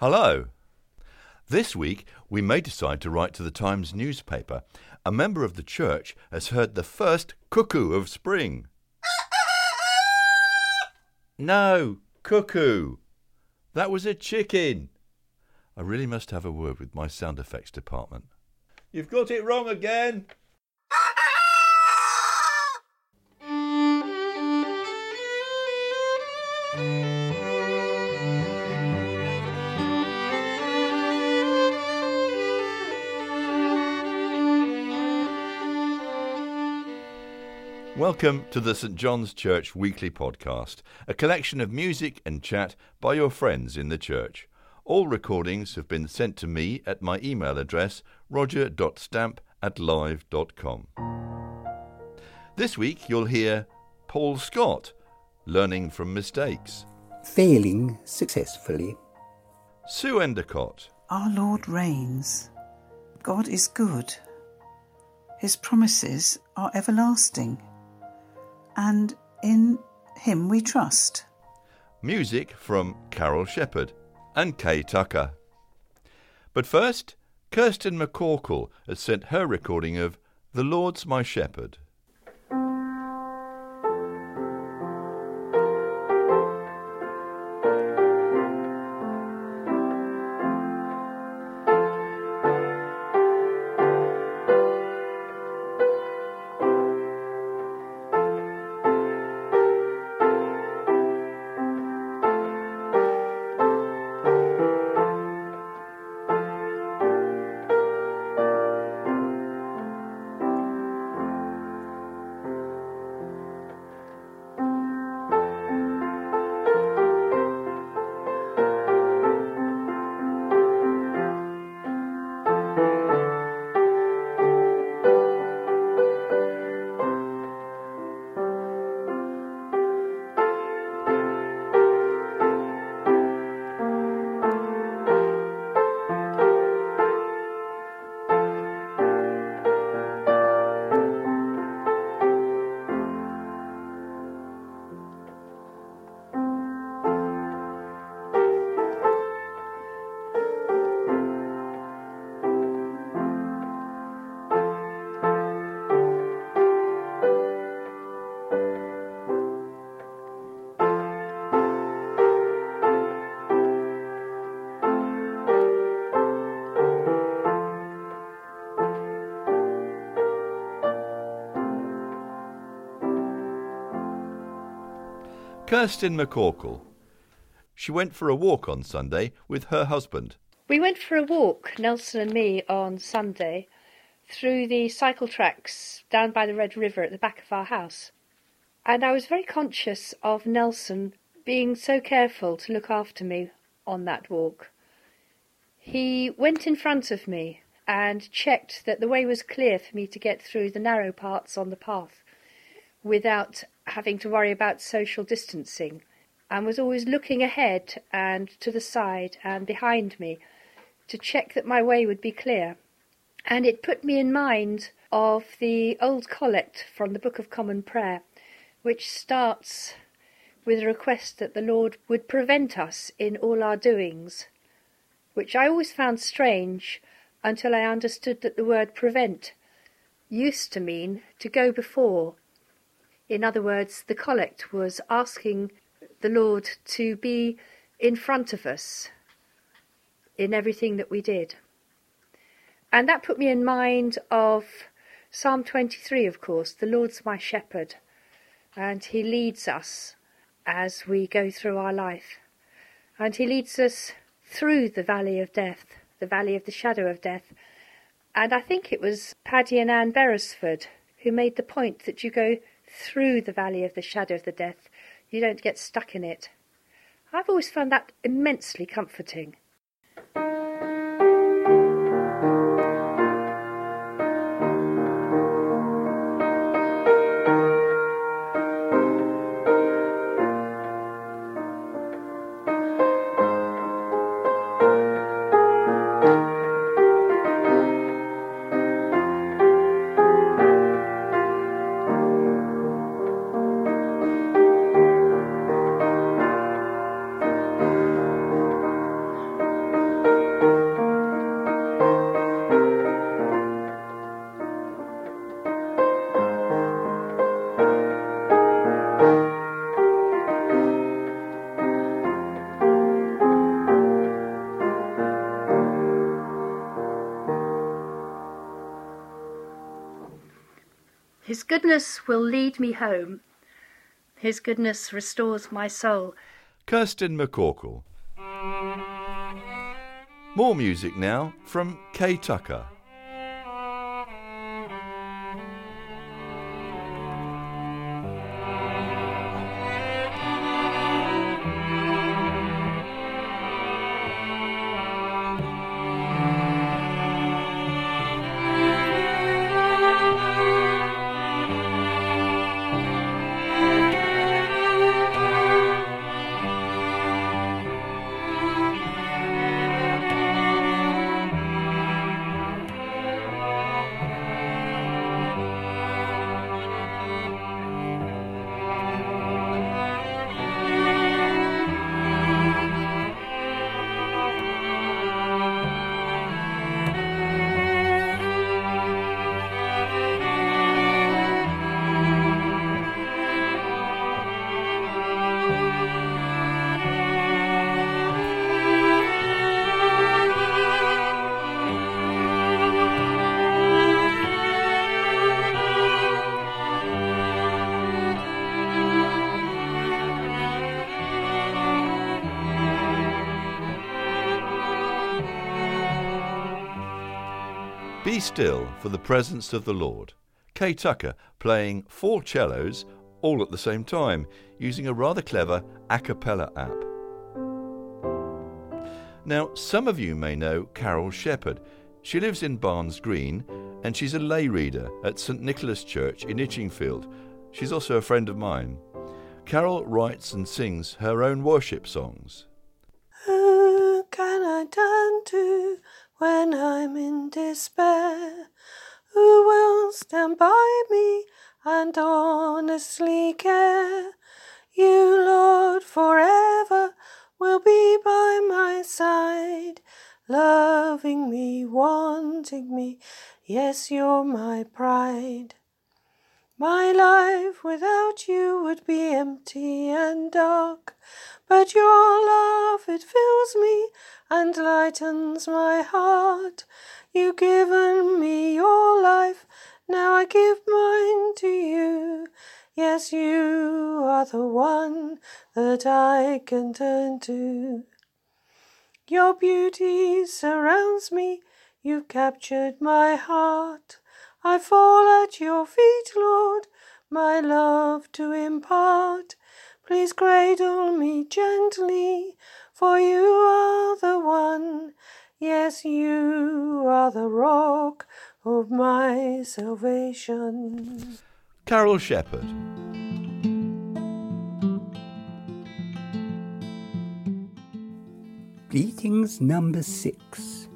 Hello. This week, we may decide to write to the Times newspaper. A member of the church has heard the first cuckoo of spring. No, cuckoo. That was a chicken. I really must have a word with my sound effects department. You've got it wrong again. Welcome to the St John's Church Weekly Podcast, a collection of music and chat by your friends in the church. All recordings have been sent to me at my email address roger.stamp at live.com. This week you'll hear Paul Scott, Learning from Mistakes, Failing successfully. Sue Endicott, Our Lord reigns. God is good. His promises are everlasting. And in Him we trust. music from Carol Shepherd and Kay Tucker. But first, Kirsten McCorkle has sent her recording of The Lord's My Shepherd. Kirsten McCorkle. She went for a walk on Sunday with her husband. We went for a walk, Nelson and me, on Sunday through the cycle tracks down by the Red River at the back of our house. And I was very conscious of Nelson being so careful to look after me on that walk. He went in front of me and checked that the way was clear for me to get through the narrow parts on the path without having to worry about social distancing and was always looking ahead and to the side and behind me to check that my way would be clear. And it put me in mind of the old collect from the Book of Common Prayer, which starts with a request that the Lord would prevent us in all our doings, which I always found strange until I understood that the word prevent used to mean to go before. In other words, the collect was asking the Lord to be in front of us in everything that we did. And that put me in mind of Psalm 23, of course, the Lord's my shepherd, and he leads us as we go through our life. And he leads us through the valley of death, the valley of the shadow of death. And I think it was Paddy and Anne Beresford who made the point that you go through the valley of the shadow of the death, you don't get stuck in it. I've always found that immensely comforting. His goodness will lead me home. His goodness restores my soul. Kirsten McCorkle. More music now from Kay Tucker. Be still for the presence of the Lord. Kay Tucker playing four cellos all at the same time using a rather clever a cappella app. Now, some of you may know Carol Shepherd. She lives in Barnes Green and she's a lay reader at St Nicholas Church in Itchingfield. She's also a friend of mine. Carol writes and sings her own worship songs. Who can I turn to when I'm in despair? Who will stand by me and honestly care? You, Lord, forever will be by my side, loving me, wanting me. Yes, you're my pride. My life without you would be empty and dark, but your love, it fills me and lightens my heart. You've given me your life, now I give mine to you. Yes, you are the one that I can turn to. Your beauty surrounds me, you've captured my heart. I fall at your feet, Lord, my love to impart. Please cradle me gently, for you are the one. Yes, you are the rock of my salvation. Carol Shepherd. Greetings number six.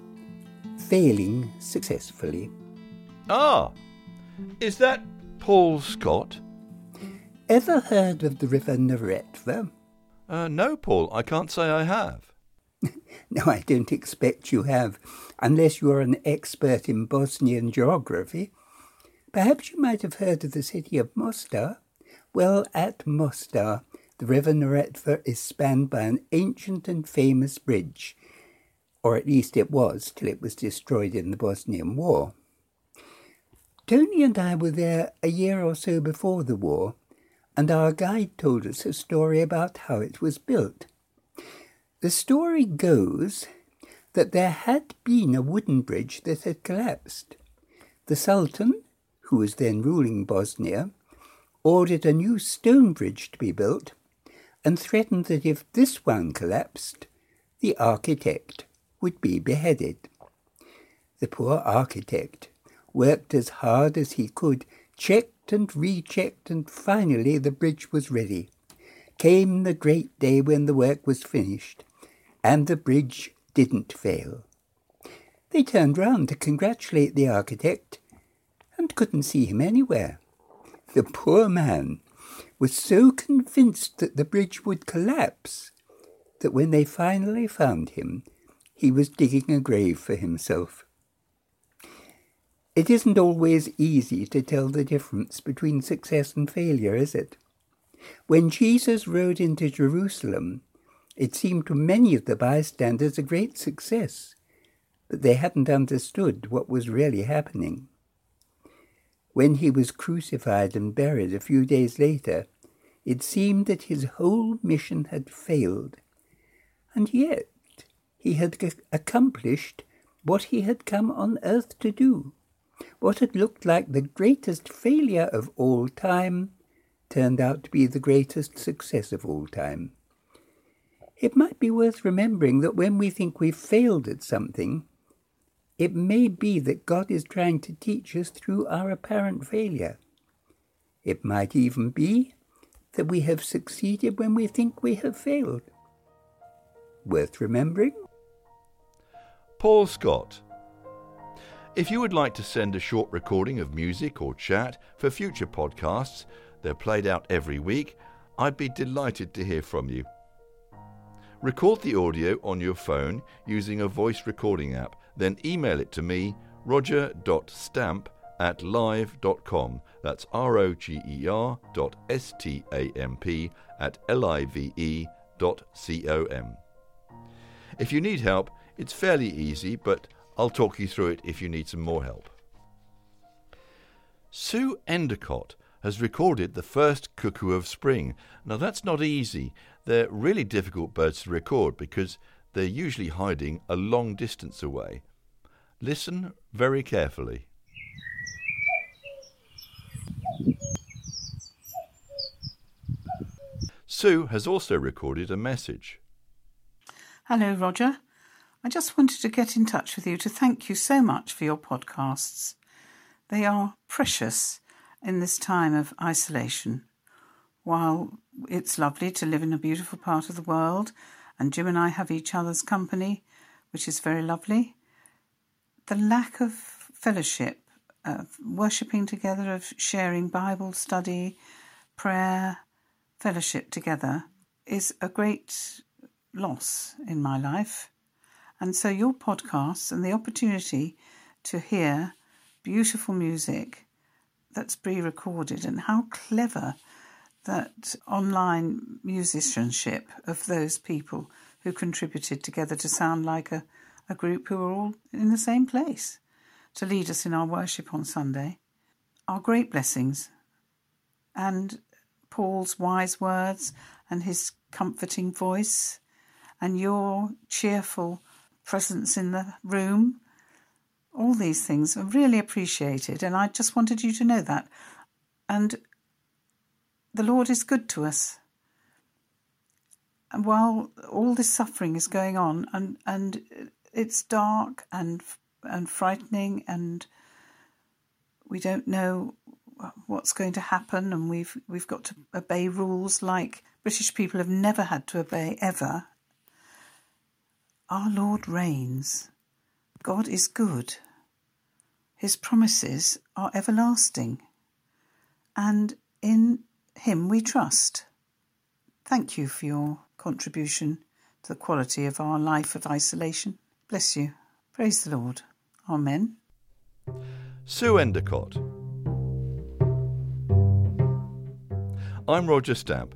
Failing successfully. Ah, is that Paul Scott? Ever heard of the river Neretva? Uh, no, Paul, I can't say I have. No, I don't expect you have, unless you are an expert in Bosnian geography. Perhaps you might have heard of the city of Mostar. Well, at Mostar, the river Neretva is spanned by an ancient and famous bridge, or at least it was till it was destroyed in the Bosnian War. Tony and I were there a year or so before the war, and our guide told us a story about how it was built. The story goes that there had been a wooden bridge that had collapsed. The Sultan, who was then ruling Bosnia, ordered a new stone bridge to be built and threatened that if this one collapsed, the architect would be beheaded. The poor architect worked as hard as he could, checked and rechecked, and finally the bridge was ready. Came the great day when the work was finished, and the bridge didn't fail. They turned round to congratulate the architect and couldn't see him anywhere. The poor man was so convinced that the bridge would collapse that when they finally found him, he was digging a grave for himself. It isn't always easy to tell the difference between success and failure, is it? When Jesus rode into Jerusalem, it seemed to many of the bystanders a great success, but they hadn't understood what was really happening. When he was crucified and buried a few days later, it seemed that his whole mission had failed. And yet he had accomplished what he had come on earth to do. What had looked like the greatest failure of all time turned out to be the greatest success of all time. It might be worth remembering that when we think we've failed at something, it may be that God is trying to teach us through our apparent failure. It might even be that we have succeeded when we think we have failed. Worth remembering? Paul Scott. If you would like to send a short recording of music or chat for future podcasts, they're played out every week, I'd be delighted to hear from you. Record the audio on your phone using a voice recording app, then email it to me, roger.stamp at live.com. That's R O G E R dot S T A M P at L I V E dot C O M. If you need help, it's fairly easy, but I'll talk you through it if you need some more help. Sue Endicott has recorded the first cuckoo of spring. Now, that's not easy. They're really difficult birds to record because they're usually hiding a long distance away. Listen very carefully. Sue has also recorded a message. Hello, Roger. I just wanted to get in touch with you to thank you so much for your podcasts. They are precious in this time of isolation. While it's lovely to live in a beautiful part of the world, and Jim and I have each other's company, which is very lovely, the lack of fellowship, of worshipping together, of sharing Bible study, prayer, fellowship together, is a great loss in my life. And so, your podcasts and the opportunity to hear beautiful music that's pre recorded, and how clever that online musicianship of those people who contributed together to sound like a, a group who were all in the same place to lead us in our worship on Sunday are great blessings. And Paul's wise words and his comforting voice and your cheerful presence in the room. All these things are really appreciated, and I just wanted you to know that. And the Lord is good to us. And while all this suffering is going on, and, and it's dark and and frightening, and we don't know what's going to happen, and we've we've got to obey rules like British people have never had to obey ever our Lord reigns. God is good. His promises are everlasting. And in Him we trust. Thank you for your contribution to the quality of our life of isolation. Bless you. Praise the Lord. Amen. Sue Endicott. I'm Roger Stamp.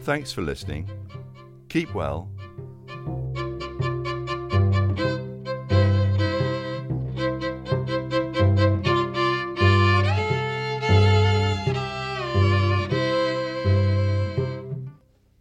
Thanks for listening. Keep well